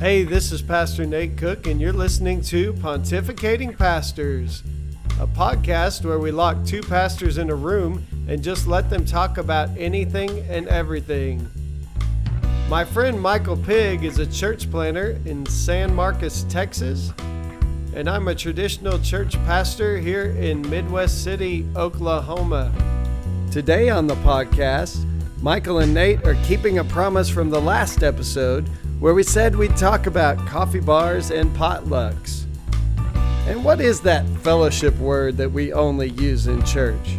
Hey, this is Pastor Nate Cook, and you're listening to Pontificating Pastors, a podcast where we lock two pastors in a room and just let them talk about anything and everything. My friend Michael Pig is a church planter in San Marcos, Texas, and I'm a traditional church pastor here in Midwest City, Oklahoma. Today on the podcast, Michael and Nate are keeping a promise from the last episode where we said we'd talk about coffee bars and potlucks. And what is that fellowship word that we only use in church?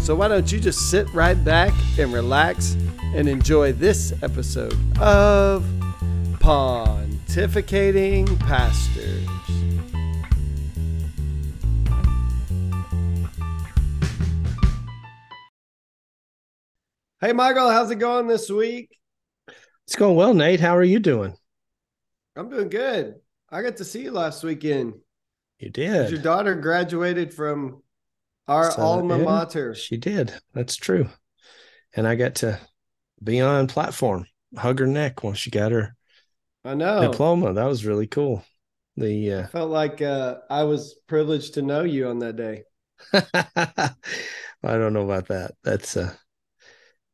So why don't you just sit right back and relax and enjoy this episode of Pontificating Pastors. Hey, Michael, how's it going this week? It's going well, Nate. How are you doing? I'm doing good. I got to see you last weekend. You did. Your daughter graduated from our So, alma yeah, mater. She did. That's true. And I got to be on platform, hug her neck when she got her I know. diploma. That was really cool. The uh, Felt like uh, I was privileged to know you on that day. I don't know about that. That's uh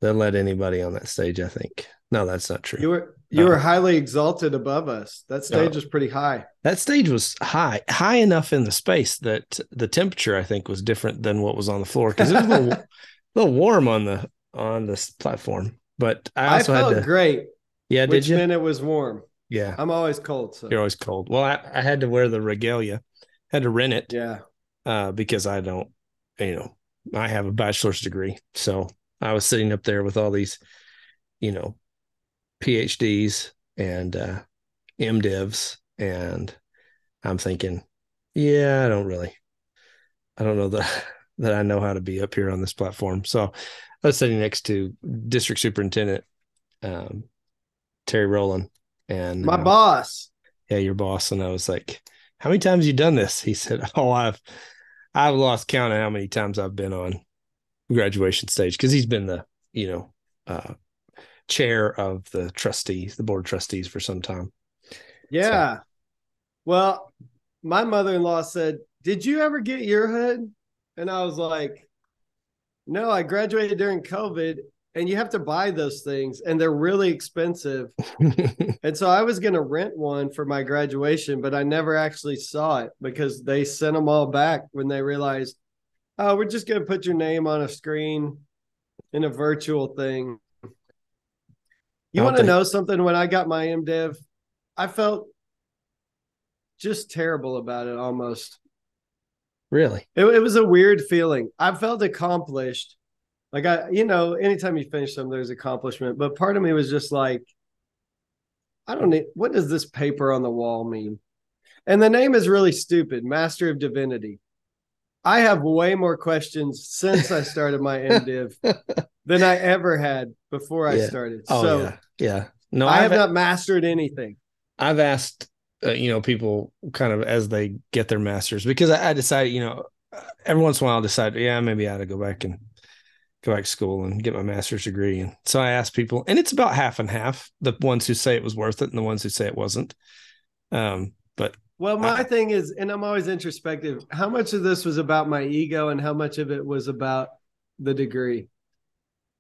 they'll let anybody on that stage, I think. No, that's not true. You were you Uh, were highly exalted above us. That stage No. was pretty high. that stage was high, high enough in the space that the temperature I think was different than what was on the floor because it was a little, little warm on the on this platform. But I I, also felt had to great, Yeah, did which you? meant it was warm. Yeah. I'm always cold, so You're always cold. Well, I, I had to wear the regalia, had to rent it yeah. uh, because I don't, you know, I have a bachelor's degree. So I was sitting up there with all these, you know, PhDs and uh, MDivs. And I'm thinking, yeah, I don't really, I don't know that, that I know how to be up here on this platform. So I was sitting next to district superintendent um, Terry Rowland and My uh, boss. yeah, your boss. And I was like, how many times you done this? He said, oh, I've, I've lost count of how many times I've been on graduation stage. Cause he's been the, you know, uh, chair of the trustees, the board of trustees for some time. Yeah. Well, my mother-in-law said, "Did you ever get your hood?" And I was like, "No, I graduated during COVID, and you have to buy those things, and they're really expensive." And so I was going to rent one for my graduation, but I never actually saw it because they sent them all back when they realized, "Oh, we're just going to put your name on a screen in a virtual thing." You want to think- know something? When I got my MDiv, I felt just terrible about it almost. really? It, it was a weird feeling. I felt accomplished. Like I, you know, anytime you finish something, there's accomplishment. But part of me was just like, I don't need what does this paper on the wall mean? And the name is really stupid, Master of Divinity. I have way more questions since I started my MDiv than I ever had before I Yeah. started. Oh so yeah. Yeah. No, I I've, have not mastered anything. I've asked, uh, you know, people kind of as they get their masters because I, I decided, you know, uh, every once in a while I decide, yeah, maybe I ought to go back and go back to school and get my master's degree. And so I asked people, and it's about half and half the ones who say it was worth it and the ones who say it wasn't. Um, but Well, my I- thing is, and I'm always introspective, how much of this was about my ego and how much of it was about the degree?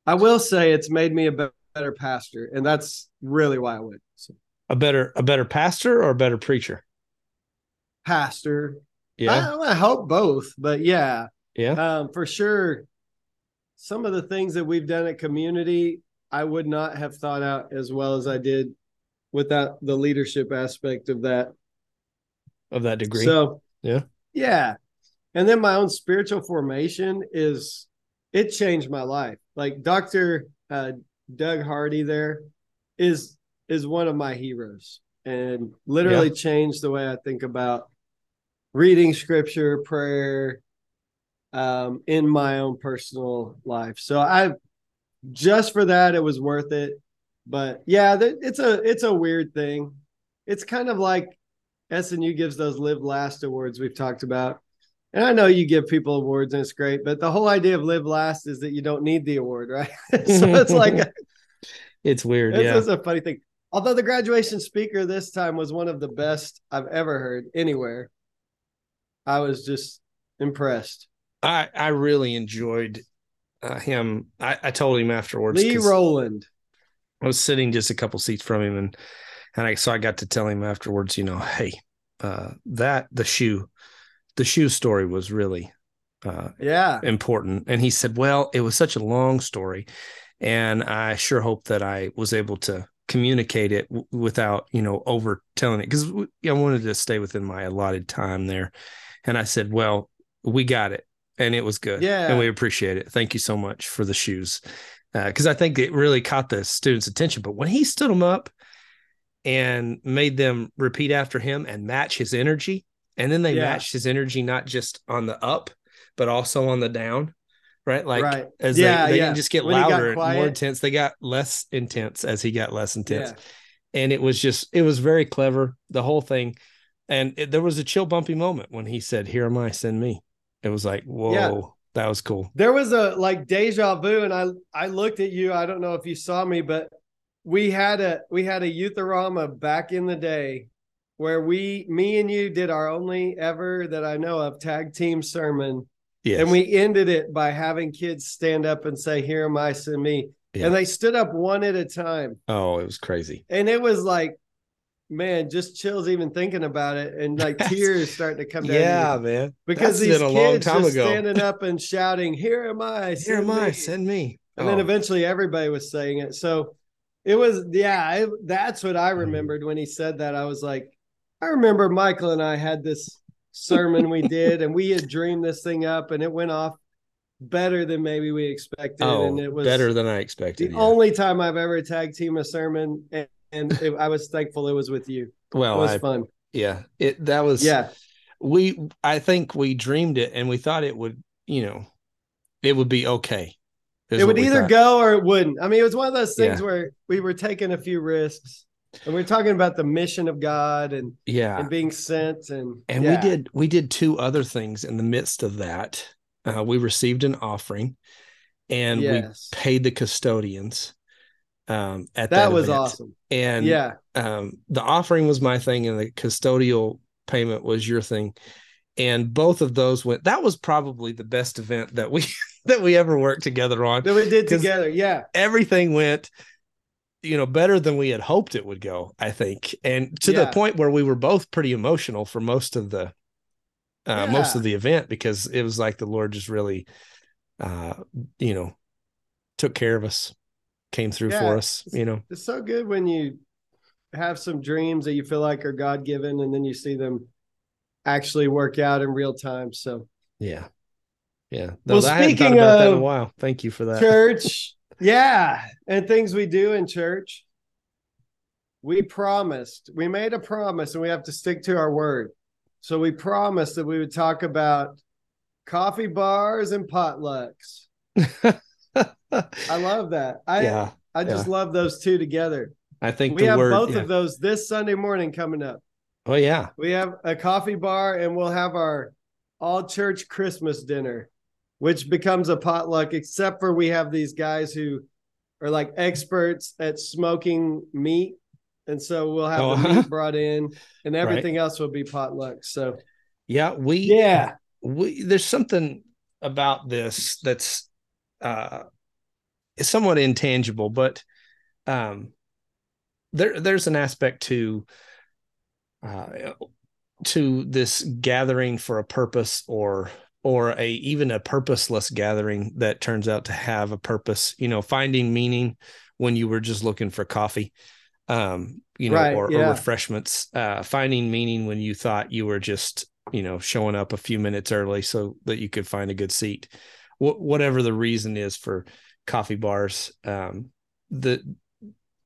I will say it's made me a be- better pastor, and that's really why I went. So, a better a better pastor or a better preacher? pastor, Yeah. I, I hope both, but yeah, yeah. um, for sure. Some of the things that we've done at community, I would not have thought out as well as I did without the leadership aspect of that. Of that degree. So Yeah. yeah. And then my own spiritual formation is it changed my life. Like Dr. Uh, Doug Hardy there is is one of my heroes and literally changed the way I think about reading scripture, prayer, um, in my own personal life. So I just for that it was worth it. But yeah, it's a it's a weird thing. It's kind of like SNU gives those Live Last awards we've talked about. And I know you give people awards and it's great, but the whole idea of Live Last is that you don't need the award, right? so it's like it's weird. it's yeah. just a funny thing. Although the graduation speaker this time was one of the best I've ever heard anywhere. I was just impressed. I I really enjoyed uh, him. I, I told him afterwards. Lee Rowland. I was sitting just a couple seats from him, and and I so I got to tell him afterwards. You know, hey, uh, that the shoe, the shoe story was really, uh, yeah, important. And he said, well, it was such a long story, and I sure hope that I was able to communicate it w- without you know over telling it because I wanted to stay within my allotted time there. And I said, well, we got it and it was good. Yeah. And we appreciate it. Thank you so much for the shoes. Because uh, I think it really caught the students' attention. But when he stood them up and made them repeat after him and match his energy, and then they yeah. matched his energy not just on the up, but also on the down, right? Like right. as yeah, they, they yeah. didn't just get when louder and more intense, they got less intense as he got less intense. And it was just, it was very clever, the whole thing. And it, there was a chill, bumpy moment when he said, Here am I, send me. It was like, whoa, that was cool. There was a like deja vu, and I I looked at you. I don't know if you saw me, but we had a we had a youthorama back in the day where we me and you did our only ever that I know of tag team sermon. Yes. And we ended it by having kids stand up and say, Here am I, send me. Yeah. And they stood up one at a time. Oh, it was crazy. And it was like man, just chills even thinking about it, and like tears starting to come down. Yeah, man, because That's these kids just ago. standing up and shouting, "Here am I! Here am I! Send me!" And oh. then eventually everybody was saying it. So it was, yeah, it, that's what I mm-hmm. remembered when he said that. I was like, I remember Michael and I had this sermon we did, and we had dreamed this thing up, and it went off better than maybe we expected. Oh, and it was better than I expected. The yeah. only time I've ever tag team a sermon, and and it, I was thankful it was with you. Well, it was I, fun. Yeah, it that was. Yeah, we I think we dreamed it, and we thought it would, you know, it would be okay. It would either go or it wouldn't. I mean, it was one of those things yeah. where we were taking a few risks. And we are talking about the mission of God and yeah, and being sent and and yeah. we did we did two other things in the midst of that. Uh, we received an offering, and yes. we paid the custodians um, at that, that was event. awesome. And yeah, um, the offering was my thing, and the custodial payment was your thing. And both of those went. That was probably the best event that we that we ever worked together on. That we did together. Yeah, everything went you know better than we had hoped it would go i think. And to yeah. the point where we were both pretty emotional for most of the uh yeah. most of the event because it was like the lord just really uh you know took care of us came through yeah, for us you know? It's so good when you have some dreams that you feel like are god-given and then you see them actually work out in real time so. Yeah. Yeah. Well speaking of that in a while. Thank you for that. church yeah and things we do in church we promised we made a promise and we have to stick to our word so we promised that we would talk about coffee bars and potlucks I love that. I yeah, I just yeah. love those two together. I think we have word, both yeah. of those this Sunday morning coming up. Oh yeah. We have a coffee bar and we'll have our all church Christmas dinner, which becomes a potluck, except for we have these guys who are like experts at smoking meat. And so we'll have oh, the meat brought in and everything right. else will be potluck. So yeah, we yeah. We there's something about this that's uh, somewhat intangible, but um, there there's an aspect to uh, to this gathering for a purpose or or a even a purposeless gathering that turns out to have a purpose you know finding meaning when you were just looking for coffee um you know right, or, yeah. or, refreshments uh finding meaning when you thought you were just you know showing up a few minutes early so that you could find a good seat wh- whatever the reason is for coffee bars. Um, the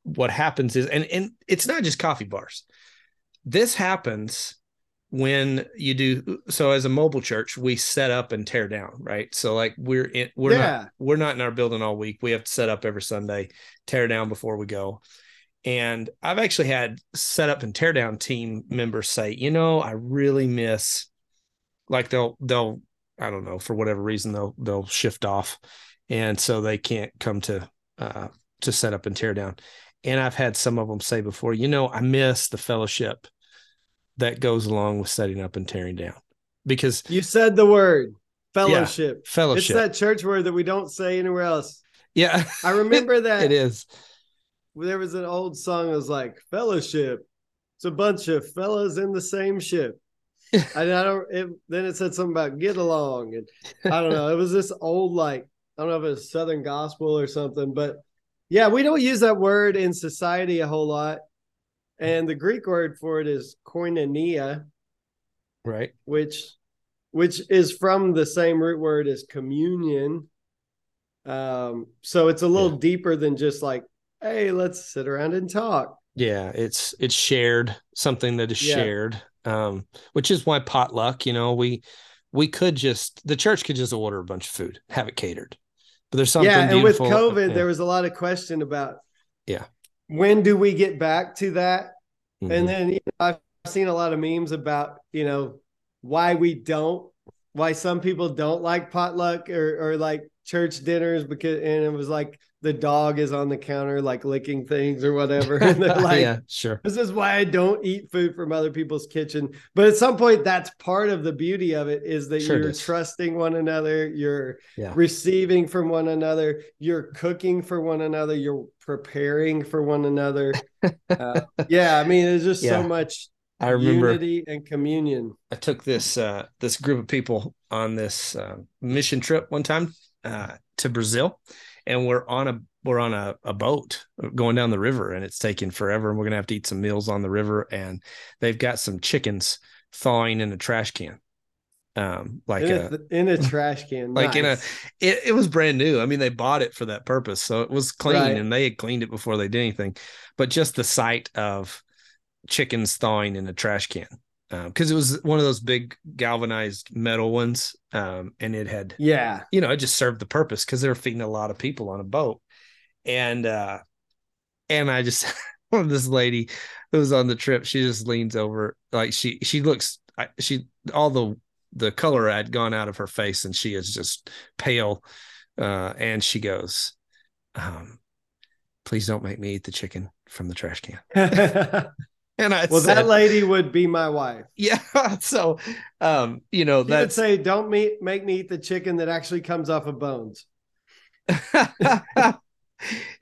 what happens is, and and it's not just coffee bars. This happens when you do so as a mobile church we set up and tear down right so like we're in we're yeah. not we're not in our building all week we have to set up every sunday tear down before we go and i've actually had set up and tear down team members say you know i really miss like they'll they'll I don't know for whatever reason they'll they'll shift off, and so they can't come to uh, to set up and tear down. and I've had some of them say before, you know, I miss the fellowship that goes along with setting up and tearing down because you said the word fellowship. Yeah, fellowship. It's that church word that we don't say anywhere else. Yeah. I remember that. it is. There was an old song that was like fellowship. It's a bunch of fellas in the same ship. and I don't it, then it said something about get along and I don't know. It was this old like I don't know if it was Southern gospel or something, but yeah, we don't use that word in society a whole lot. And the Greek word for it is koinonia, right? Which which is from the same root word as communion. Um, so it's a little yeah. deeper than just like, hey, let's sit around and talk. Yeah, it's it's shared, something that is yeah. shared. Um, which is why potluck, you know, we we could just the church could just order a bunch of food, have it catered. But there's something Yeah, and with COVID, yeah. there was a lot of question about yeah. When do we get back to that? Mm-hmm. And then you know, I've seen a lot of memes about, you know, why we don't, why some people don't like potluck or, or like church dinners because, and it was like, the dog is on the counter like licking things or whatever and they're like yeah sure this is why i don't eat food from other people's kitchen but at some point that's part of the beauty of it is that sure you're trusting one another you're yeah. receiving from one another you're cooking for one another you're preparing for one another uh, yeah i mean it's just yeah. so much I remember unity and communion. I took this uh, this group of people on this uh, mission trip one time uh, to Brazil, and we're on a we're on a, a boat going down the river, and it's taking forever, and we're gonna have to eat some meals on the river, and they've got some chickens thawing in a trash can um like in a, a, in a trash can like nice. in a it, it was brand new i mean they bought it for that purpose so it was clean right. and they had cleaned it before they did anything but just the sight of chickens thawing in a trash can because um, it was one of those big galvanized metal ones um, and it had yeah. you know it just served the purpose because they were feeding a lot of people on a boat. And uh and i just this lady who was on the trip she just leans over like she she looks she all the the color had gone out of her face and she is just pale uh and she goes um please don't make me eat the chicken from the trash can And I well, said, that lady would be my wife. Yeah. So, um, you know, that you would say, "Don't me make me eat the chicken that actually comes off of bones." I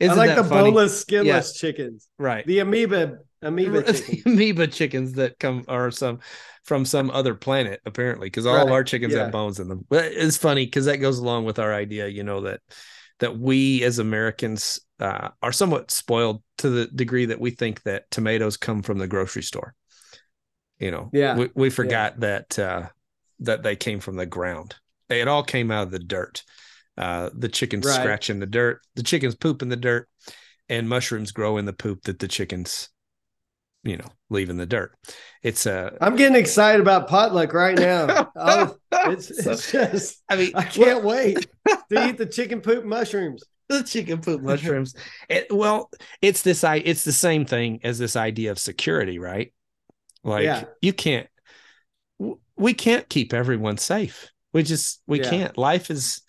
like the funny? boneless, skinless yeah. chickens. Right. The amoeba amoeba chickens. amoeba chickens that come are some from some other planet apparently because all right. of our chickens yeah. have bones in them. But it's funny because that goes along with our idea, you know that that we as Americans uh, are somewhat spoiled to the degree that we think that tomatoes come from the grocery store. You know, yeah, we, we forgot yeah. that uh, that they came from the ground. They, it all came out of the dirt. Uh, the chickens right. scratch in the dirt, the chickens poop in the dirt, and mushrooms grow in the poop that the chickens, you know, leave in the dirt. It's a. Uh, I'm getting excited about potluck right now. oh, it's, it's just. I mean, I can't wait to eat the chicken poop mushrooms. The chicken poop mushrooms. It, well, it's this I it's the same thing as this idea of security, right? Like yeah. you can't we can't keep everyone safe. We just we yeah. can't. Life is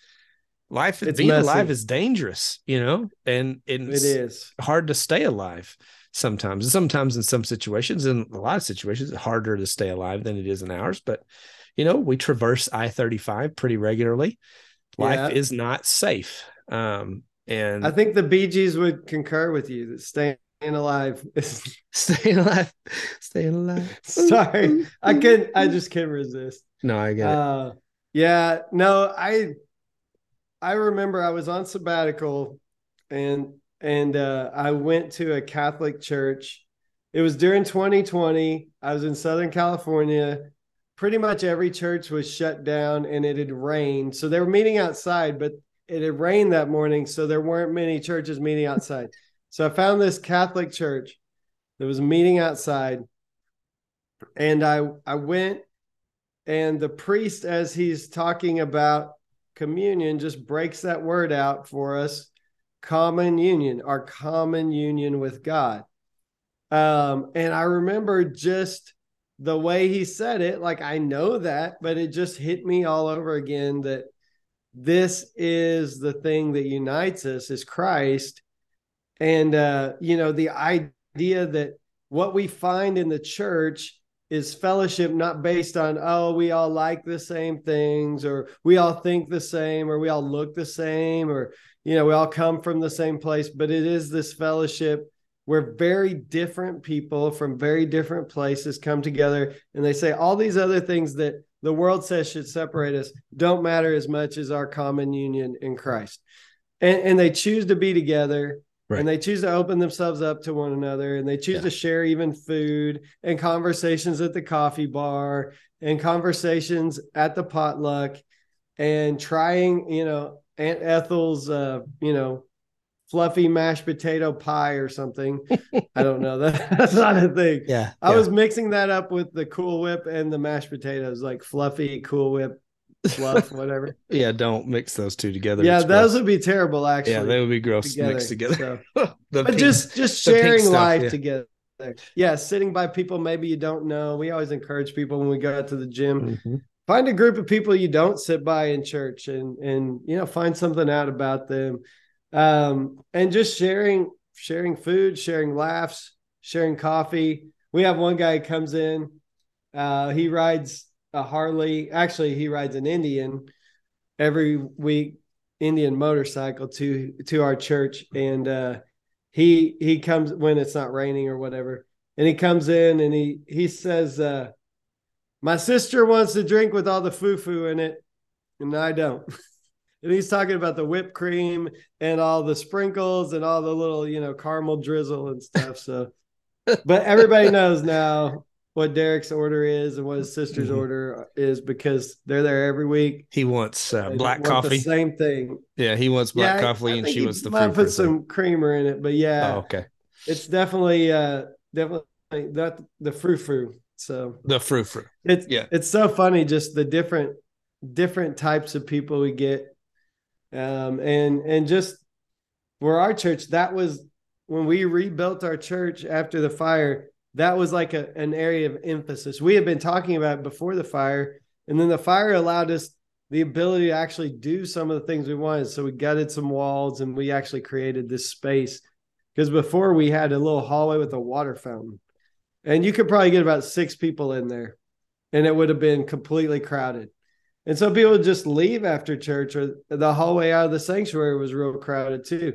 life it's being messy. alive is dangerous, you know, and it's it is hard to stay alive sometimes. Sometimes in some situations, in a lot of situations, it's harder to stay alive than it is in ours. But you know, we traverse I thirty five pretty regularly. Life yeah. is not safe. Um, and I think the Bee Gees would concur with you that staying alive is staying alive, staying alive. Sorry, I couldn't. I just can't resist. No, I get uh, it. Yeah, no, I I remember I was on sabbatical, and and uh, I went to a Catholic church. It was during 2020. I was in Southern California. Pretty much every church was shut down, and it had rained, so they were meeting outside, but it had rained that morning, so there weren't many churches meeting outside. so I found this Catholic church that was meeting outside, and I I went, and the priest, as he's talking about communion, just breaks that word out for us: common union, our common union with God. Um, and I remember just the way he said it, like I know that, but it just hit me all over again that this is the thing that unites us is Christ. And uh, you know the idea that what we find in the church is fellowship not based on oh we all like the same things or we all think the same or we all look the same or you know we all come from the same place but it is this fellowship where very different people from very different places come together and they say all these other things that the world says should separate us don't matter as much as our common union in Christ. And, and they choose to be together Right. and they choose to open themselves up to one another and they choose yeah. to share even food and conversations at the coffee bar and conversations at the potluck and trying you know aunt ethel's uh you know fluffy mashed potato pie or something. I don't know. That, that's not a thing. Yeah. I yeah. was mixing that up with the Cool Whip and the mashed potatoes, like fluffy Cool Whip fluff, whatever. yeah, don't mix those two together. Yeah, those would be terrible actually. Yeah, they would be gross together, mixed together. So. but pink, just just sharing stuff, life yeah. together. Yeah, sitting by people maybe you don't know. We always encourage people when we go out to the gym. Mm-hmm. Find a group of people you don't sit by in church and and you know find something out about them um, and just sharing sharing food, sharing laughs, sharing coffee. We have one guy comes in. Uh, he rides a Harley. Actually, he rides an Indian every week, Indian motorcycle to to our church, and uh, he he comes when it's not raining or whatever, and he comes in and he he says, uh, "My sister wants to drink with all the foo foo in it, and I don't." and he's talking about the whipped cream and all the sprinkles and all the little you know caramel drizzle and stuff so but everybody knows now what Derek's order is and what his sister's mm-hmm. order is because they're there every week. He wants uh, black coffee. same thing. Yeah, he wants black yeah, coffee, I, I and she wants the. Might put some creamer in it, but yeah. Oh, okay. It's definitely uh definitely that the frou frou. So the frou frou. It's yeah. It's so funny just the different different types of people we get um, and and just for our church, that was when we rebuilt our church after the fire. That was like a, an area of emphasis. We had been talking about before the fire, and then the fire allowed us the ability to actually do some of the things we wanted. So we gutted some walls and we actually created this space. Because before we had a little hallway with a water fountain, and you could probably get about six people in there, and it would have been completely crowded. And so people just leave after church, or the hallway out of the sanctuary was real crowded too.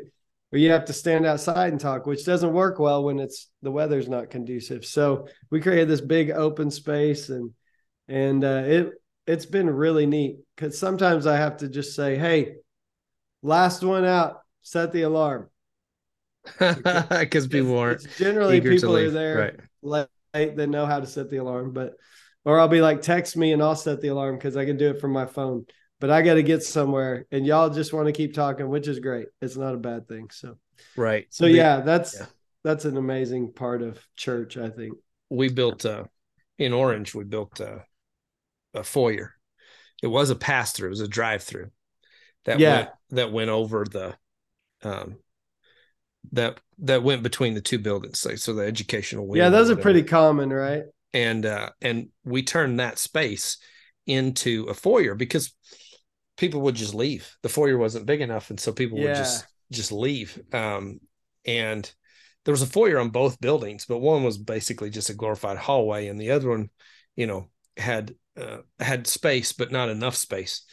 Or you have to stand outside and talk, which doesn't work well when it's the weather's not conducive. So we created this big open space, and and uh, it it's been really neat because sometimes I have to just say, "Hey, last one out, set the alarm," because people aren't generally people are there right. late that know how to set the alarm, but or I'll be like, text me and I'll set the alarm because I can do it from my phone. But I got to get somewhere, and y'all just want to keep talking, which is great. It's not a bad thing. So, right. So yeah, that's yeah. that's an amazing part of church. I think we built uh, in Orange. We built uh, a foyer. It was a pass through. It was a drive through that yeah. went that went over the um that that went between the two buildings. So, so the educational wing. Yeah, those are pretty common, right? And uh, and we turned that space into a foyer because people would just leave. The foyer wasn't big enough, and so people yeah. would just just leave. Um, and there was a foyer on both buildings, but one was basically just a glorified hallway, and the other one, you know, had uh, had space but not enough space.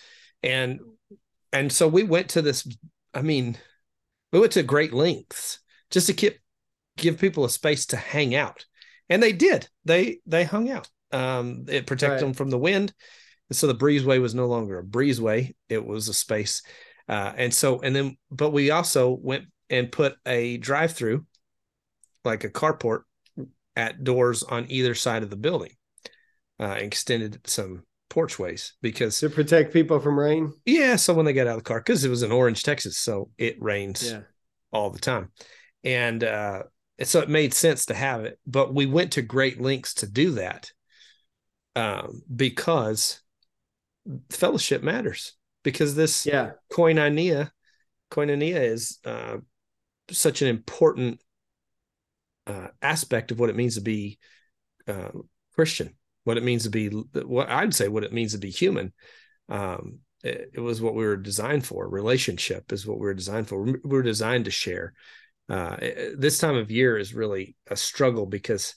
And and so we went to this. I mean, we went to great lengths just to keep give people a space to hang out and they did. They they hung out. Um, it protected right. them from the wind, and so the breezeway was no longer a breezeway; it was a space. Uh, and so, and then, but we also went and put a drive-through, like a carport, at doors on either side of the building. Uh, extended some porchways because to protect people from rain. Yeah, so when they got out of the car, because it was in Orange, Texas, so it rains yeah. all the time, and uh, and so it made sense to have it but we went to great lengths to do that um, because fellowship matters because this yeah. koinonia koinonia is uh, such an important uh, aspect of what it means to be uh, christian what it means to be what i'd say what it means to be human. Um, it, it, was what we were designed for. Relationship is what we were designed for. We were designed to share uh, this time of year is really a struggle because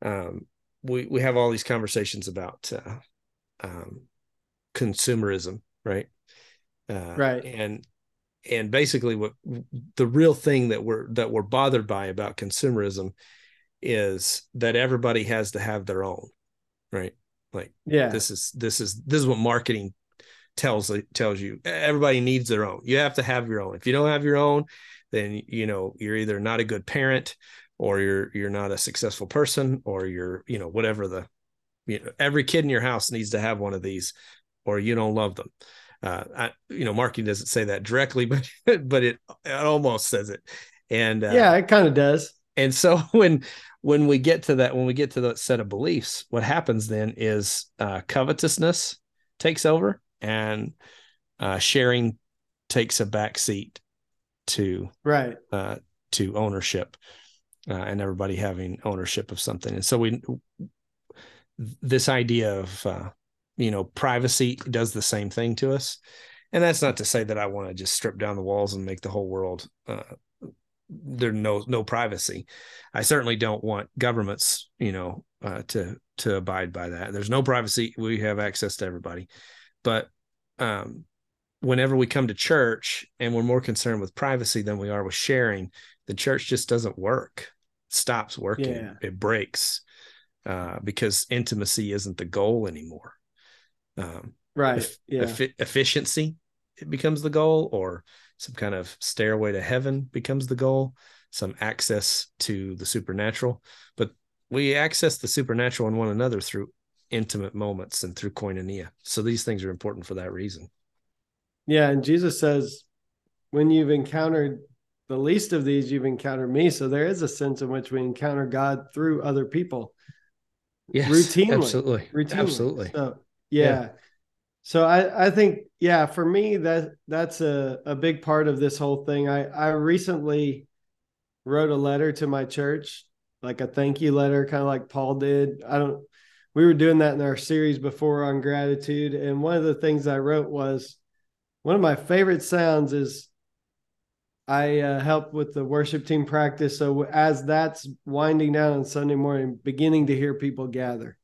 um, we we have all these conversations about uh, um, consumerism, right? Uh, right. And and basically, what the real thing that we're that we're bothered by about consumerism is that everybody has to have their own, right? Like, yeah, this is this is this is what marketing tells tells you. Everybody needs their own. You have to have your own. If you don't have your own, then you know you're either not a good parent or you're you're not a successful person or you're you know whatever the you know every kid in your house needs to have one of these or you don't love them uh I, you know marketing doesn't say that directly but but it it almost says it and uh, yeah it kind of does and so when when we get to that when we get to that set of beliefs what happens then is uh covetousness takes over and uh sharing takes a back seat to right uh to ownership uh, and everybody having ownership of something. And so we, this idea of, uh, you know, privacy does the same thing to us. And that's not to say that I want to just strip down the walls and make the whole world, uh, there no no privacy. I certainly don't want governments, you know, uh, to to abide by that. There's no privacy. We have access to everybody, but um, whenever we come to church and we're more concerned with privacy than we are with sharing, the church just doesn't work stops working yeah. it breaks uh, because intimacy isn't the goal anymore um, right e- yeah. efficiency it becomes the goal or some kind of stairway to heaven becomes the goal some access to the supernatural but we access the supernatural in one another through intimate moments and through koinonia so these things are important for that reason yeah and jesus says when you've encountered the least of these you've encountered me. So there is a sense in which we encounter God through other people. Yes, routinely, absolutely, routinely. absolutely. So, yeah. yeah. So I, I think, yeah, for me that that's a, a big part of this whole thing. I, I recently wrote a letter to my church, like a thank you letter, kind of like Paul did. I don't, we were doing that in our series before on gratitude. And one of the things I wrote was one of my favorite sounds is I uh, help with the worship team practice. So as that's winding down on Sunday morning, beginning to hear people gather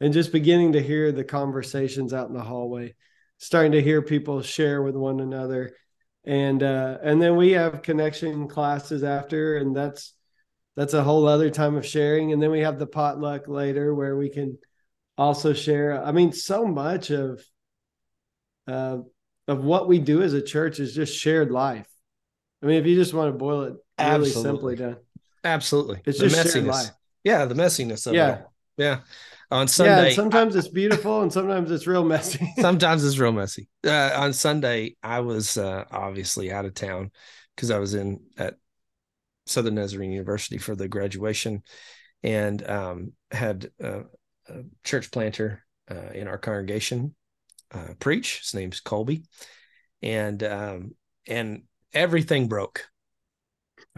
and just beginning to hear the conversations out in the hallway, starting to hear people share with one another. And uh, and then we have connection classes after, and that's that's a whole other time of sharing. And then we have the potluck later where we can also share. I mean, so much of uh, of what we do as a church is just shared life I mean, if you just want to boil it really Absolutely. simply down. Absolutely. It's the just messiness. Yeah, the messiness of yeah. it. Yeah. On Sunday. Yeah, sometimes it's beautiful and sometimes it's real messy. sometimes it's real messy. Uh, on Sunday, I was uh, obviously out of town because I was in at Southern Nazarene University for the graduation and um, had a church planter uh, in our congregation uh, preach. His name's Colby. And um, and everything broke.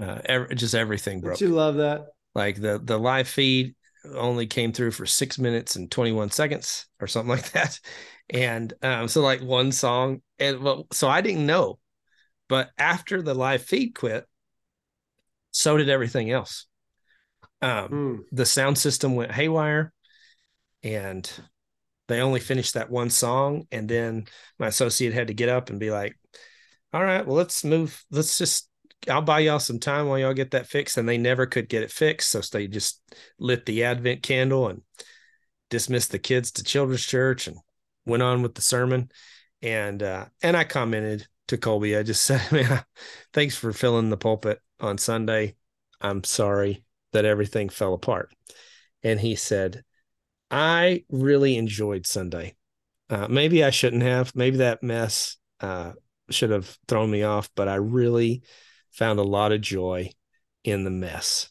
Uh, every, just everything broke. Don't you love that? Like the the live feed only came through for six minutes and 21 seconds or something like that. And um, so like one song, and well, so I didn't know, but after the live feed quit, so did everything else. Um, mm. The sound system went haywire, and they only finished that one song, and then my associate had to get up and be like, all right, well, let's move. Let's just, I'll buy y'all some time while y'all get that fixed. And they never could get it fixed. So they just lit the Advent candle and dismissed the kids to children's church and went on with the sermon. And, uh, and I commented to Colby, I just said, man, thanks for filling the pulpit on Sunday. I'm sorry that everything fell apart. And he said, I really enjoyed Sunday. Uh, maybe I shouldn't have. Maybe that mess uh, should have thrown me off, but I really found a lot of joy in the mess.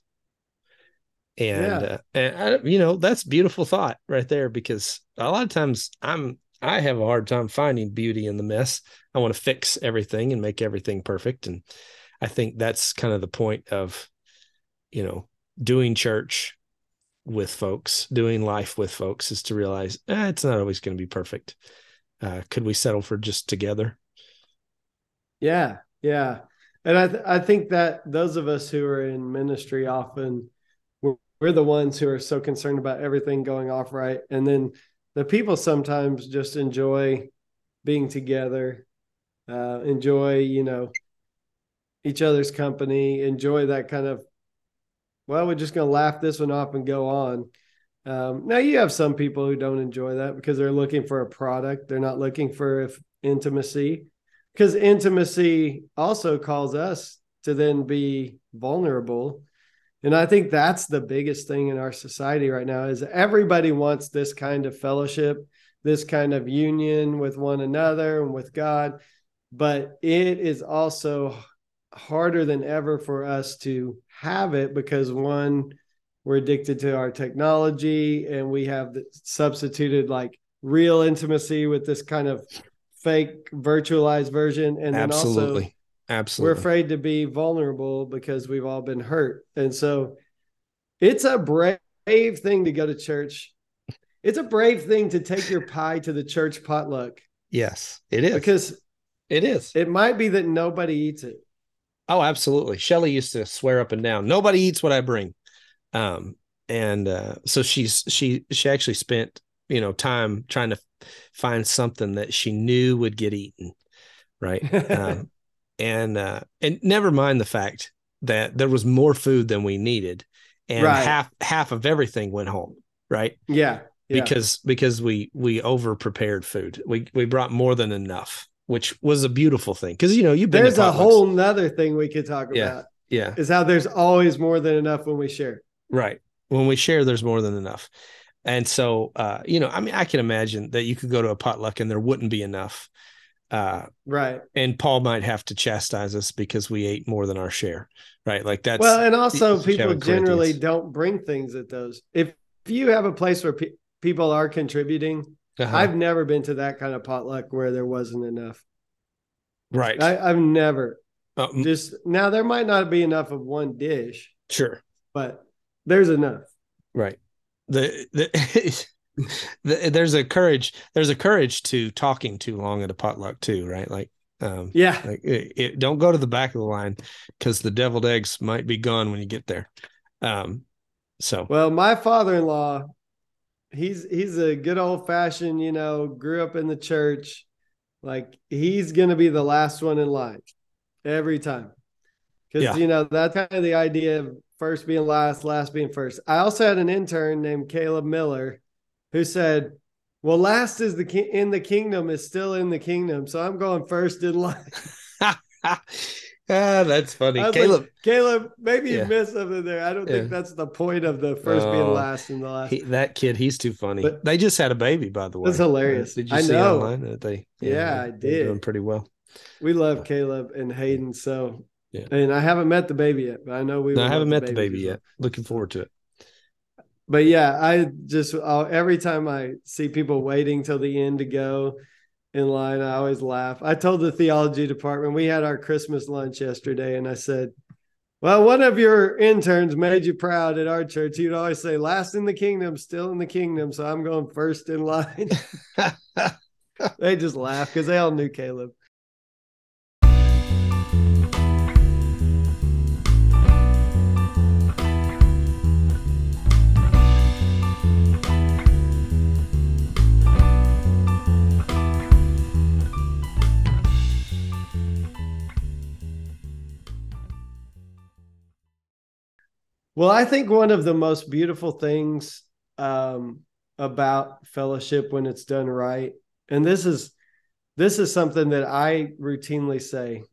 And yeah. uh, and I, you know that's beautiful thought right there because a lot of times I'm I have a hard time finding beauty in the mess. I want to fix everything and make everything perfect, and I think that's kind of the point of you know doing church with folks, doing life with folks, is to realize eh, it's not always going to be perfect. Uh, could we settle for just together? Yeah, yeah. And I th- I think that those of us who are in ministry often we're, we're the ones who are so concerned about everything going off right, and then the people sometimes just enjoy being together, uh, enjoy you know each other's company, enjoy that kind of. Well, we're just going to laugh this one off and go on. Um, now you have some people who don't enjoy that because they're looking for a product. They're not looking for if intimacy because intimacy also calls us to then be vulnerable and i think that's the biggest thing in our society right now is everybody wants this kind of fellowship this kind of union with one another and with god but it is also harder than ever for us to have it because one we're addicted to our technology and we have substituted like real intimacy with this kind of fake virtualized version. And then absolutely also absolutely. we're afraid to be vulnerable because we've all been hurt. And so it's a brave thing to go to church. It's a brave thing to take your pie to the church potluck. Yes it is. Because it is. it might be that nobody eats it oh absolutely. Shelly used to swear up and down nobody eats what i bring. Um and uh so she's she she actually spent you know time trying to find something that she knew would get eaten right? Um, and uh and never mind the fact that there was more food than we needed and right. half half of everything went home right? Yeah, yeah. because because we we over prepared food. We we brought more than enough which was a beautiful thing because you know you've been there's a whole nother thing we could talk yeah, about yeah is how there's always more than enough when we share right when we share there's more than enough and so, uh, you know, I mean, I can imagine that you could go to a potluck and there wouldn't be enough. Uh, right. And Paul might have to chastise us because we ate more than our share. Right. Like that's well, and also people generally don't bring things at those. If, if you have a place where pe- people are contributing, uh-huh. I've never been to that kind of potluck where there wasn't enough. Right. I, have never um, just now there might not be enough of one dish. Sure. But there's enough. Right the, the, the there's a courage there's a courage to talking too long at a potluck too right like um yeah like it, it, don't go to the back of the line because the deviled eggs might be gone when you get there um so well my father-in-law he's he's a good old fashioned you know grew up in the church like he's gonna be the last one in line every time because yeah. you know that's kind of the idea of first being last, last being first. I also had an intern named Caleb Miller who said, "Well, last is the ki- in the kingdom is still in the kingdom, so I'm going first in line." ah, that's funny, Caleb. Like, Caleb, maybe yeah. you missed something there. I don't yeah. think that's the point of the first being oh, last and the last. He, that kid, he's too funny. But they just had a baby, by the way. That's hilarious. Did you I see know. online that they? Yeah, yeah I did. Doing pretty well. We love Caleb and Hayden, so yeah. And I haven't met the baby yet, but I know we. No, I haven't met the baby, yet. Looking forward to it. But yeah, I just I'll, every time I see people waiting till the end to go in line, I always laugh. I told the theology department we had our Christmas lunch yesterday, and I said, "Well, one of your interns made you proud at our church. You'd always say, last in the kingdom, still in the kingdom.' So I'm going first in line." they just laugh because they all knew Caleb. Well, I think one of the most beautiful things um, about fellowship when it's done right, and this is this is something that I routinely say,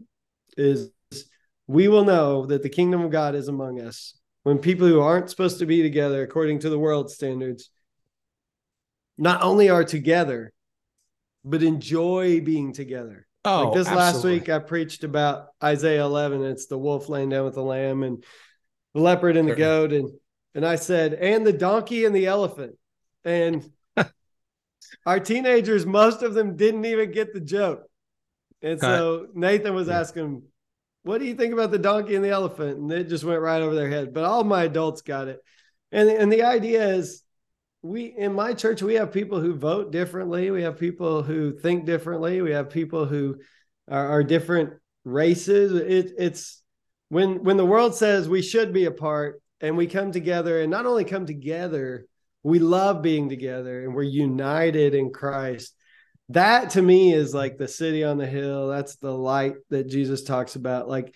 is we will know that the kingdom of God is among us when people who aren't supposed to be together according to the world standards not only are together, but enjoy being together. Oh, like this absolutely. last week, I preached about Isaiah 11. It's the wolf laying down with the lamb, and the leopard and the goat and and I said and the donkey and the elephant. And our teenagers most of them didn't even get the joke. And so Nathan was asking what do you think about the donkey and the elephant? And it just went right over their head but all my adults got it. And and the idea is we in my church we have people who vote differently. We have people who think differently. We have people who are, are different races. It, it's when when the world says we should be apart and we come together and not only come together, we love being together and we're united in Christ. That to me is like the city on the hill. That's the light that Jesus talks about. Like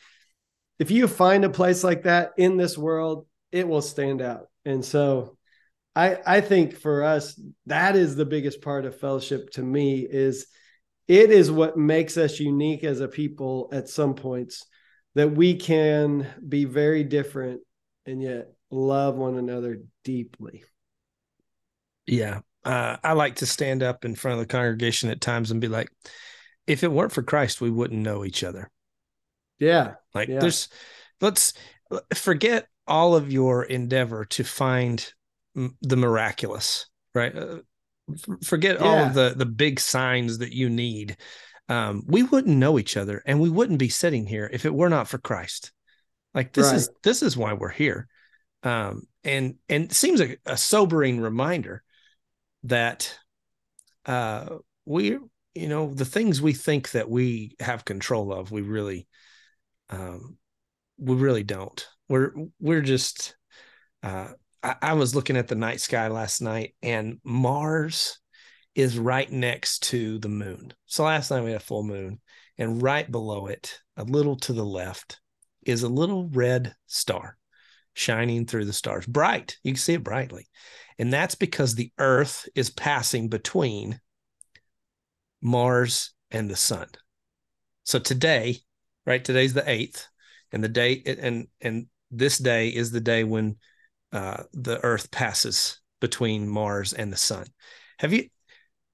if you find a place like that in this world, it will stand out. And so I I think for us that is the biggest part of fellowship to me is it is what makes us unique as a people at some points that we can be very different and yet love one another deeply. Yeah. Uh, I like to stand up in front of the congregation at times and be like, if it weren't for Christ, we wouldn't know each other. Yeah. Like yeah. there's, let's forget all of your endeavor to find the miraculous, right? Uh, forget yeah. all of the the big signs that you need. Um, we wouldn't know each other, and we wouldn't be sitting here if it were not for Christ. Like this right. is this is why we're here, um, and and it seems like a sobering reminder that uh, we you know the things we think that we have control of, we really um, we really don't. We're we're just uh, I, I was looking at the night sky last night, and Mars is right next to the moon. So last night we had a full moon, and right below it, a little to the left, is a little red star shining through the stars. Bright. You can see it brightly. And that's because the Earth is passing between Mars and the sun. So today, right? Today's the 8th, and the day and and this day is the day when uh, the Earth passes between Mars and the Sun. Have you,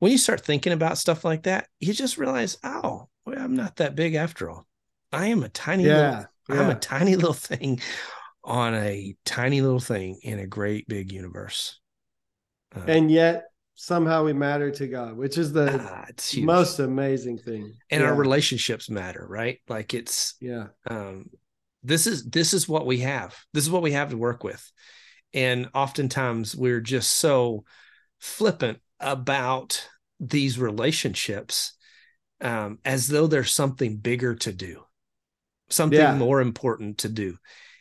when you start thinking about stuff like that, you just realize, oh, well, I'm not that big after all. I am a tiny, yeah, little, yeah. I'm a tiny little thing on a tiny little thing in a great big universe. Uh, and yet somehow we matter to God, which is the ah, most amazing thing. And yeah. our relationships matter, right? Like it's yeah. Um, this is this is what we have. This is what we have to work with. And oftentimes we're just so flippant about these relationships um, as though there's something bigger to do, something yeah. more important to do.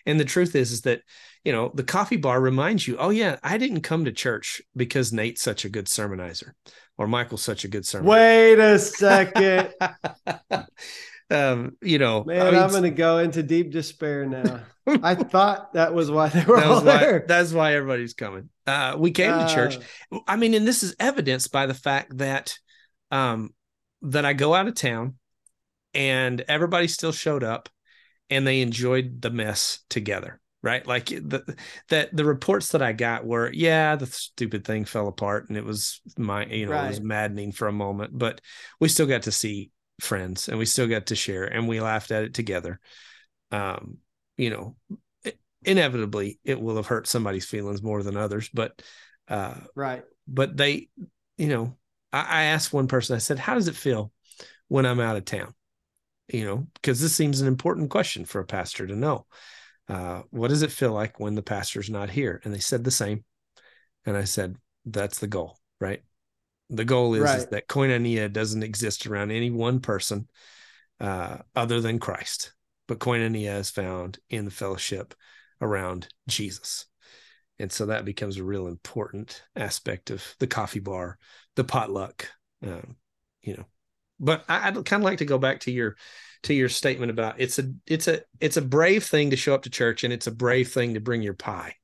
And the truth is, is that, you know, the coffee bar reminds you, oh, yeah, I didn't come to church because Nate's such a good sermonizer or Michael's such a good sermonizer. Wait a second. um, you know, man, I mean, I'm going to go into deep despair now. I thought that was why they were all why, there. That's why everybody's coming. Uh, we came uh, to church. Uh. I mean, and this is evidenced by the fact that, um, that I go out of town, and everybody still showed up, and they enjoyed the mess together. Right, like the that the reports that I got were, yeah, the stupid thing fell apart, and it was my, you know, right. it was maddening for a moment, but we still got to see friends and we still got to share and we laughed at it together. Um you know inevitably it will have hurt somebody's feelings more than others but uh right. but they you know I, I asked one person i said how does it feel when i'm out of town? You know because this seems an important question for a pastor to know. Uh what does it feel like when the pastor's not here? And they said the same. And i said that's the goal right the goal is, right. is that koinonia doesn't exist around any one person uh, other than Christ, but koinonia is found in the fellowship around Jesus. And so that becomes a real important aspect of the coffee bar, the potluck, um, you know. But I, would kind of like to go back to your to your statement about it's a it's a it's a brave thing to show up to church and it's a brave thing to bring your pie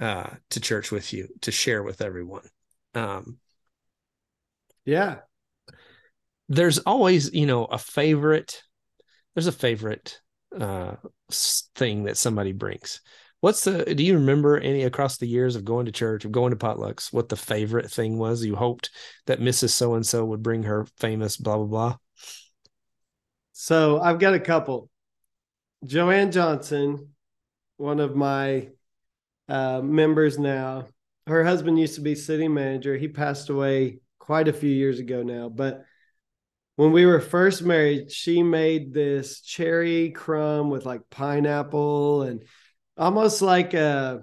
uh, to church with you to share with everyone. Um, yeah. There's always, you know, a favorite. There's a favorite uh thing that somebody brings. What's the do you remember any across the years of going to church, of going to potlucks, what the favorite thing was you hoped that Mrs. So and so would bring her famous blah blah blah? So I've got a couple. Joanne Johnson, one of my uh, members now, her husband used to be city manager. He passed away quite a few years ago now, but when we were first married, she made this cherry crumb with like pineapple and almost like a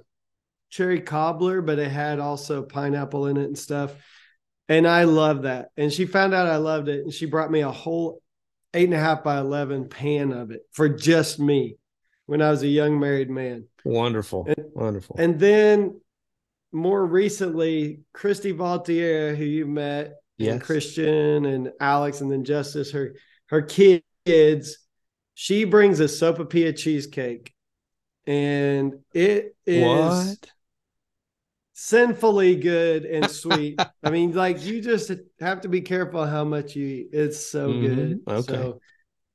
cherry cobbler, but it had also pineapple in it and stuff. And I love that. And she found out I loved it and she brought me a whole eight and a half by 11 pan of it for just me when I was a young married man. Wonderful. And, Wonderful. And then more recently, Christy Valtier, who you met, yes. and Christian and Alex, and then Justice, her her kids, she brings a sopapilla cheesecake. And it is what? sinfully good and sweet. I mean, like you just have to be careful how much you eat. It's so Mhm. good. Okay. So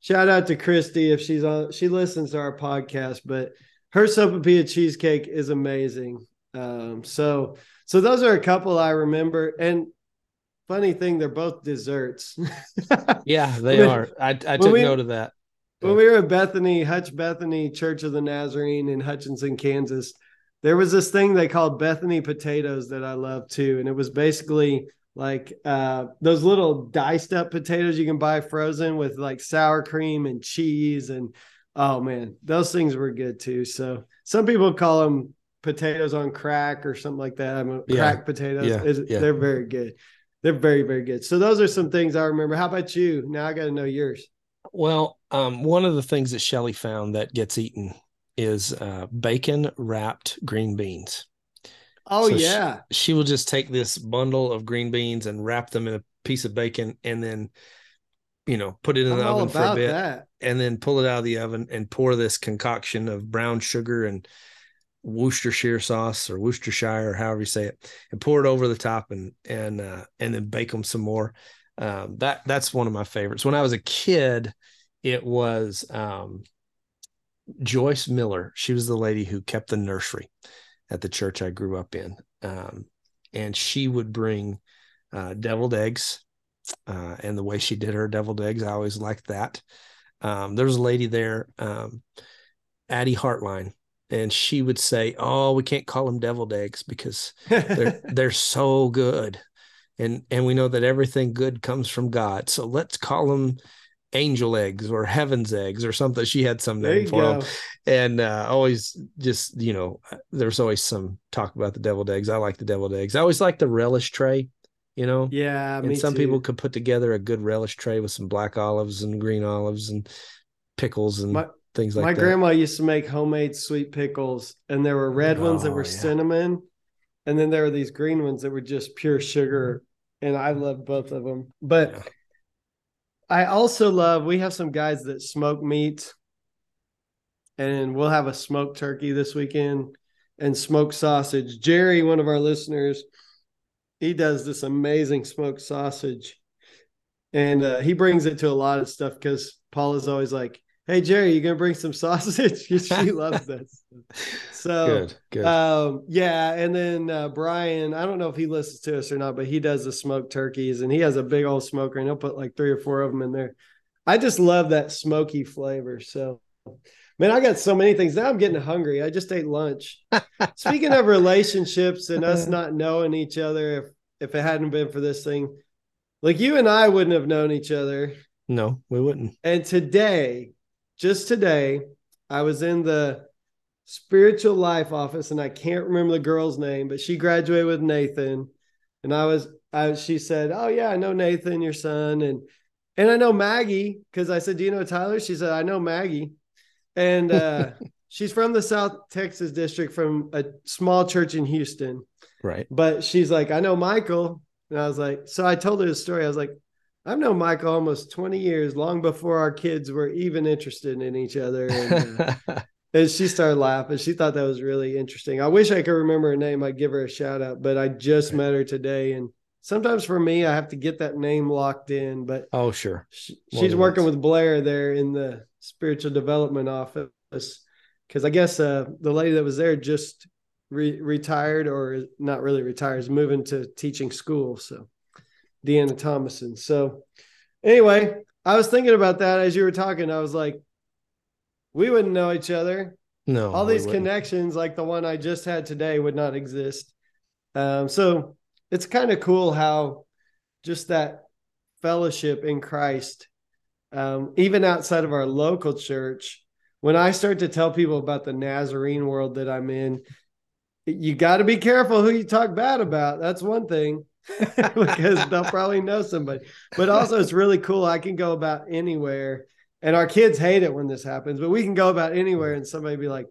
shout out to Christy if she's on she listens to our podcast, but her sopapilla cheesecake is amazing. Um, so so those are a couple I remember. And funny thing, they're both desserts. Yeah, they When- are. I, I took we- note of that. when we were at Bethany, Hutch Bethany Church of the Nazarene in Hutchinson, Kansas, there was this thing they called Bethany potatoes that I love too. And it was basically like uh, those little diced up potatoes you can buy frozen with like sour cream and cheese. And oh man, those things were good too. So some people call them potatoes on crack or something like that. I mean, Yeah. crack potatoes. Yeah. Is- Yeah. They're very good. They're very, very good. So those are some things I remember. How about you? Now I got to know yours. Well, um, one of the things that Shelly found that gets eaten is uh, bacon wrapped green beans. Oh So yeah. She will just take this bundle of green beans and wrap them in a piece of bacon and then, you know, put it in I'm the oven for a bit that. and then pull it out of the oven and pour this concoction of brown sugar and Worcestershire sauce or Worcestershire or however you say it, and pour it over the top and and uh, and then bake them some more. Um, that that's one of my favorites. When I was a kid, it was um, Joyce Miller. She was the lady who kept the nursery at the church I grew up in, um, and she would bring uh, deviled eggs. Uh, and the way she did her deviled eggs, I always liked that. Um, there was a lady there, um, Addie Hartline, and she would say, "Oh, we can't call them deviled eggs because they're they're so good, and and we know that everything good comes from God. So let's call them angel eggs or heaven's eggs or something." She had some name for them, and uh, always just you know, there's always some talk about the deviled eggs. I like the deviled eggs. I always like the relish tray, you know Yeah, and some too. people could put together a good relish tray with some black olives and green olives and pickles and My- things like My that. grandma used to make homemade sweet pickles, and there were red ones that Oh, were yeah. cinnamon, and then there were these green ones that were just pure sugar. And I loved both of them. But Yeah. I also love. We have some guys that smoke meat, and we'll have a smoked turkey this weekend and smoked sausage. Jerry, one of our listeners, he does this amazing smoked sausage, and uh, he brings it to a lot of stuff because Paul is always like, "Hey Jerry, you gonna bring some sausage?" she loves this. So good, good. um, yeah, and then uh, Brian, I don't know if he listens to us or not, but he does the smoked turkeys, and he has a big old smoker, and he'll put like three or four of them in there. I just love that smoky flavor. So, man, I got so many things now. I'm getting hungry. I just ate lunch. Speaking of relationships and us not knowing each other, if if it hadn't been for this thing, like you and I wouldn't have known each other. no, we wouldn't. And today, just today, I was in the spiritual life office and I can't remember the girl's name, but she graduated with Nathan. And I was, I she said, Oh yeah, I know Nathan, your son. And and I know Maggie, because I said, Do you know Tyler? She said, I know Maggie. And uh she's from the South Texas district from a small church in Houston. Right. But she's like, I know Michael. And I was like, so I told her the story. I was like, I've known Mike almost 20 years, long before our kids were even interested in each other. And, uh, and she started laughing. She thought that was really interesting. I wish I could remember her name. I'd give her a shout out, but I just met her today. And sometimes for me, I have to get that name locked in. But oh, sure. she, she's working once. with Blair there in the spiritual development office because I guess uh, the lady that was there just re- retired or not really retired, is moving to teaching school. So Deanna Thomason. So anyway, I was thinking about that as you were talking. I was like, we wouldn't know each other. No. All these connections, like the one I just had today, would not exist. Um, so it's kind of cool how just that fellowship in Christ, um, even outside of our local church, when I start to tell people about the Nazarene world that I'm in, you got to be careful who you talk bad about. That's one thing. because they'll probably know somebody. But also, it's really cool. I can go about anywhere, and our kids hate it when this happens, but we can go about anywhere and somebody be like,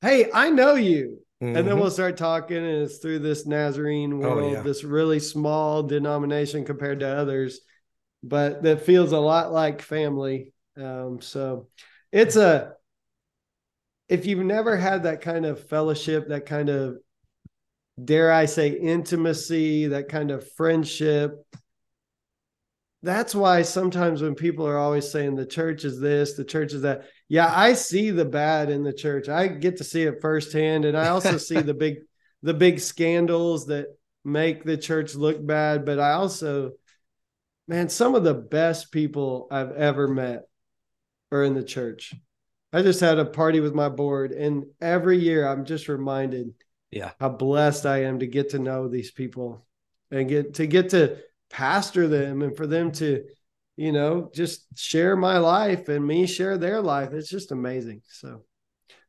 Hey, I know you. Mm-hmm. And then mm-hmm. we'll start talking, and it's through this Nazarene oh, world, oh, yeah. this really small denomination compared to others, but that feels a lot like family. Um, so it's a, if you've never had that kind of fellowship, that kind of dare I say, intimacy, that kind of friendship. That's why sometimes when people are always saying the church is this, the church is that, yeah, I see the bad in the church. I get to see it firsthand, and I also see the big, the big scandals that make the church look bad. But I also, man, some of the best people I've ever met are in the church. I just had a party with my board, and every year I'm just reminded yeah. how blessed i am to get to know these people and get to get to pastor them and for them to you know just share my life and me share their life. It's just amazing. So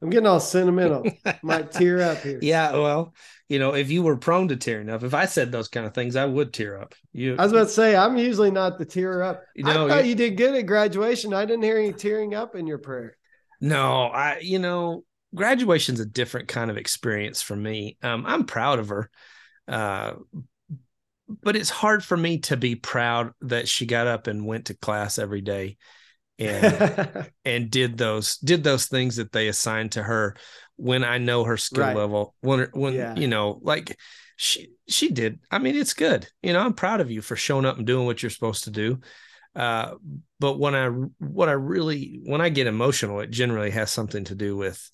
i'm getting all sentimental. Might tear up here. Yeah well you know if you were prone to tearing up if i said those kind of things i would tear up. You i was about to say i'm usually not the tear up. You know, i thought you did good at graduation. I didn't hear any tearing up in your prayer. No i you know graduation's a different kind of experience for me. Um, I'm proud of her, uh, but it's hard for me to be proud that she got up and went to class every day and and did those did those things that they assigned to her when I know her skill right. level. When when yeah. you know, like she she did. I mean, it's good. You know, I'm proud of you for showing up and doing what you're supposed to do. Uh, but when I what I really when I get emotional, it generally has something to do with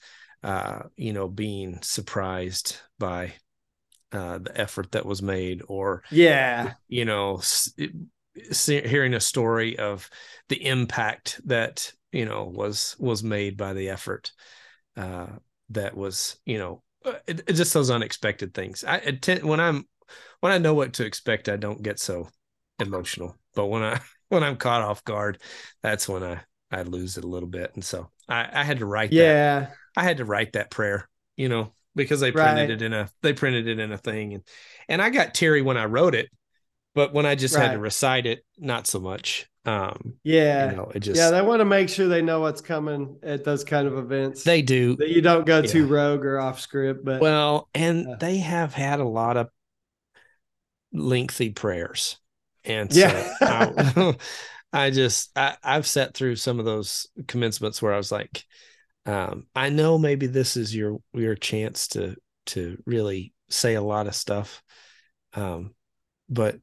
uh, you know, being surprised by uh, the effort that was made, or yeah, you know, hearing a story of the impact that you know was was made by the effort uh, that was you know uh, it, it just those unexpected things. I tend, when I'm when I know what to expect, I don't get so emotional. But when I when I'm caught off guard, that's when I I lose it a little bit. And so I, I had to write yeah. That. I had to write that prayer, you know, because they printed right. it in a they printed it in a thing and and I got teary when I wrote it, but when I just right. had to recite it, not so much. Um yeah, you know, it just yeah, they want to make sure they know what's coming at those kind of events. They do that you don't go yeah. too rogue or off script, but well, and uh, they have had a lot of lengthy prayers. And so yeah. I, I just I, I've sat through some of those commencements where I was like, um, I know maybe this is your your chance to to really say a lot of stuff, um, but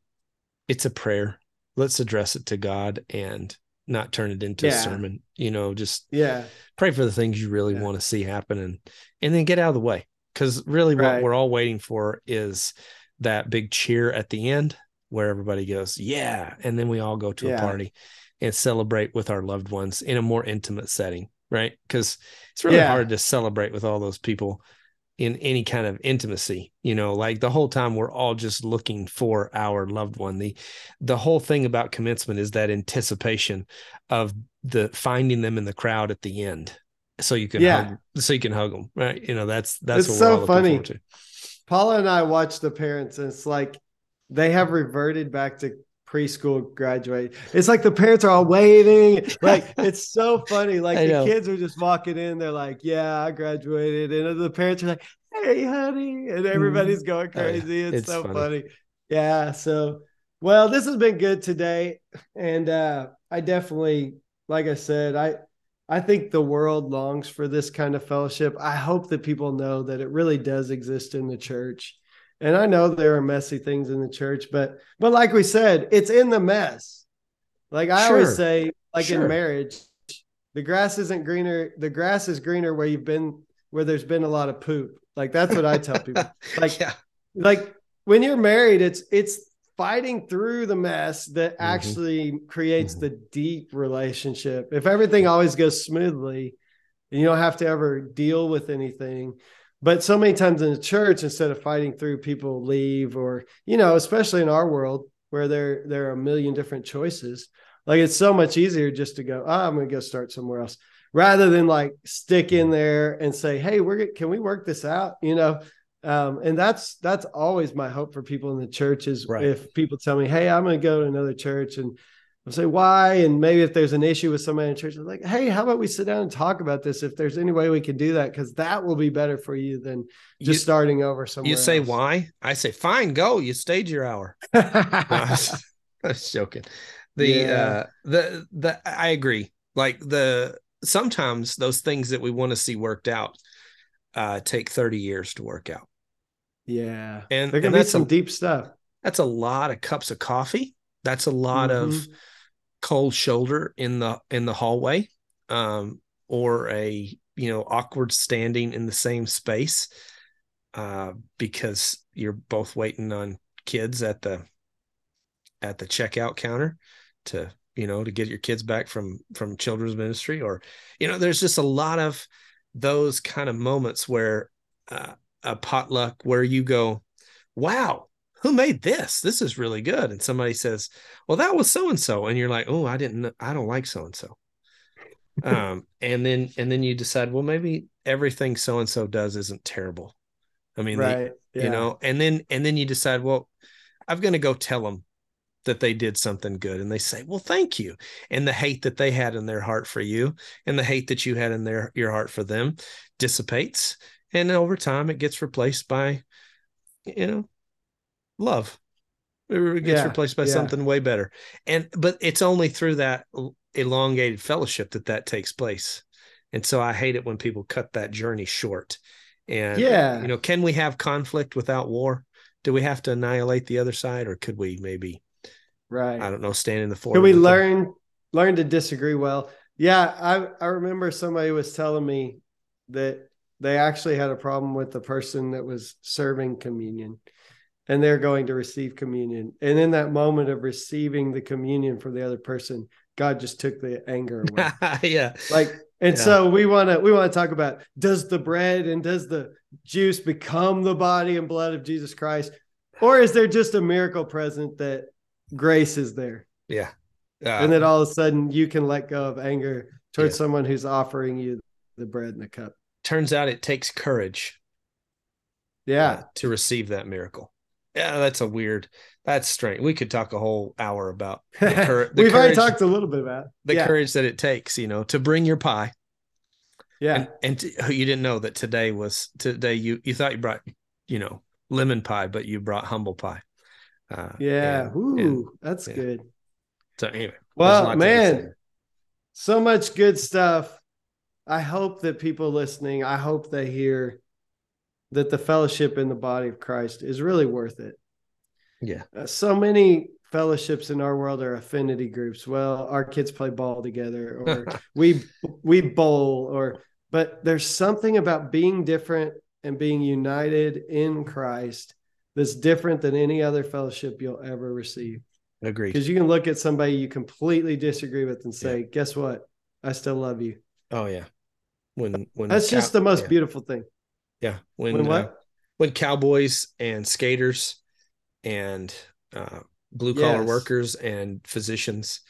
it's a prayer. Let's address it to God and not turn it into yeah. a sermon. You know, just yeah, pray for the things you really yeah. want to see happen, and and then get out of the way. Because really, right. what we're all waiting for is that big cheer at the end where everybody goes, yeah. And then we all go to yeah. a party and celebrate with our loved ones in a more intimate setting, right? Because it's really yeah. hard to celebrate with all those people in any kind of intimacy you know like the whole time we're all just looking for our loved one the the whole thing about commencement is that anticipation of the finding them in the crowd at the end so you can yeah. hug, so you can hug them right you know that's that's it's so funny paula and i watch the parents and it's like they have reverted back to preschool graduate. It's like the parents are all waving. Like it's so funny. Like I the know. kids are just walking in. They're like, "Yeah, I graduated," and the parents are like, "Hey, honey," and everybody's mm-hmm. going crazy. It's, it's so funny. funny. Yeah. So, well, this has been good today, and uh, I definitely, like I said, I. I think the world longs for this kind of fellowship. I hope that people know that it really does exist in the church and I know there are messy things in the church, but but like we said, it's in the mess. Like I sure. always say, like sure. in marriage, the grass isn't greener. The grass is greener where you've been, where there's been a lot of poop. Like that's what I tell people. Like, yeah. like when you're married, it's it's fighting through the mess that mm-hmm. actually creates mm-hmm. the deep relationship. If everything always goes smoothly, and you don't have to ever deal with anything, but so many times in the church instead of fighting through people leave or you know especially in our world where there there are a million different choices like it's so much easier just to go oh, i'm going to go start somewhere else rather than like stick in there and say hey we're can we work this out you know Um, and that's that's always my hope for people in the church is Right. if people tell me, "Hey, I'm going to go to another church," and I'll say why, and maybe if there's an issue with somebody in church, I'm like, "Hey, how about we sit down and talk about this? If there's any way we can do that, because that will be better for you than just You- starting over somewhere." You say else." why? I say fine, go. You stayed your hour. No, I was, I was joking. The Yeah. uh the the I agree. Like the sometimes those things that we want to see worked out uh take 30 years to work out. yeah, And, there and be that's some a, deep stuff. that's a lot of cups of coffee. That's a lot of Mhm. Cold shoulder in the in the hallway. Um or a you know awkward standing in the same space uh because you're both waiting on kids at the at the checkout counter to you know to get your kids back from from children's ministry or you know there's just a lot of those kind of moments where uh, a potluck where you go wow who made this? This is really good. And somebody says well that was so and so and you're like oh i didn't i don't like so and so um and then and then you decide well maybe everything so and so does isn't terrible. I mean right? you know and then and then you decide well i'm going to go tell them that they did something good. And they say well thank you. And the hate that they had in their heart for you and the hate that you had in their your heart for them dissipates. And over time it gets replaced by you know love it gets Yeah, replaced by yeah. something way better and but it's only through that elongated fellowship that that takes place and so i hate it when people cut that journey short and Yeah. you know can we have conflict without war do we have to annihilate the other side or could we maybe right. i don't know stand in the fore Can we with them? learn learn to disagree well? Yeah, I I remember somebody was telling me that they actually had a problem with the person that was serving communion and they're going to receive communion. And in that moment of receiving the communion from the other person, God just took the anger away. yeah like and Yeah. so we want to we want to talk about does the bread and does the juice become the body and blood of Jesus Christ or is there just a miracle present that grace is there yeah uh, and then all of a sudden you can let go of anger towards Yeah. someone who's offering you the bread and the cup turns out it takes courage yeah uh, to receive that miracle yeah that's a weird that's strange. We could talk a whole hour about the, the we've already courage, talked a little bit about the yeah. courage that it takes you know to bring your pie. Yeah. And, and t- you didn't know that today was today you you thought you brought you know lemon pie but you brought humble pie. Uh yeah. and- Ooh, and that's yeah. good. So anyway Well, man, so much good stuff. I hope that people listening, I hope they hear that the fellowship in the body of Christ is really worth it. yeah Uh, so many fellowships in our world are affinity groups. Well, our kids play ball together, or we we bowl, or but there's something about being different and being united in Christ that's different than any other fellowship you'll ever receive. Agree. Because you can look at somebody you completely disagree with and say, "Guess what? I still love you." oh yeah when when That's cow- just the most yeah, beautiful thing. Yeah when When uh, when cowboys and skaters and uh, blue collar Yes. workers and physicians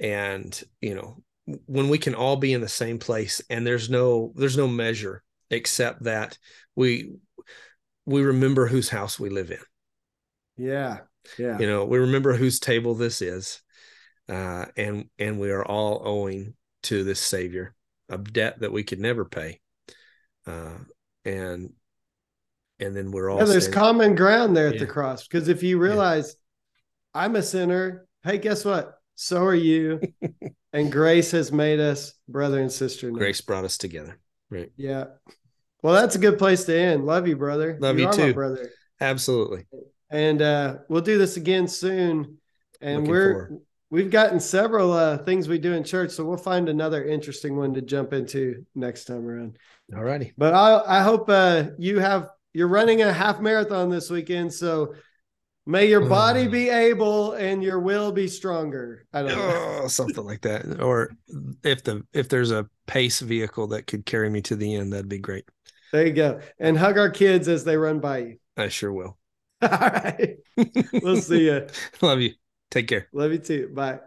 and you know when we can all be in the same place and there's no there's no measure except that we we remember whose house we live in. Yeah, yeah, you know we remember whose table this is uh and and we are all owing to this savior a debt that we could never pay uh and and then we're all yeah. There's standing- common ground there at the cross because if you realize I'm a sinner, hey, guess what? So are you, and grace has made us brother and sister. Now. grace brought us together right Yeah. Well, that's a good place to end. Love you, brother. Love you are my too. brother. absolutely And uh, we'll do this again soon. And Looking we're forward. we've gotten several uh, things we do in church, so we'll find another interesting one to jump into next time around. All righty But I I hope uh, you have you're running a half marathon this weekend, so may your body Oh. be able and your will be stronger. I don't know. oh, something like that or if the if there's a pace vehicle that could carry me to the end that'd be great There you go. And hug our kids as they run by you. i sure will All right. We'll see you. love you take care Love you too. Bye.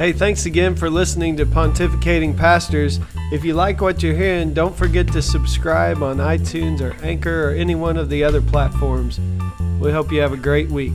Hey, thanks again for listening to Pontificating Pastors. If you like what you're hearing, don't forget to subscribe on iTunes or Anchor or any one of the other platforms. We hope you have a great week.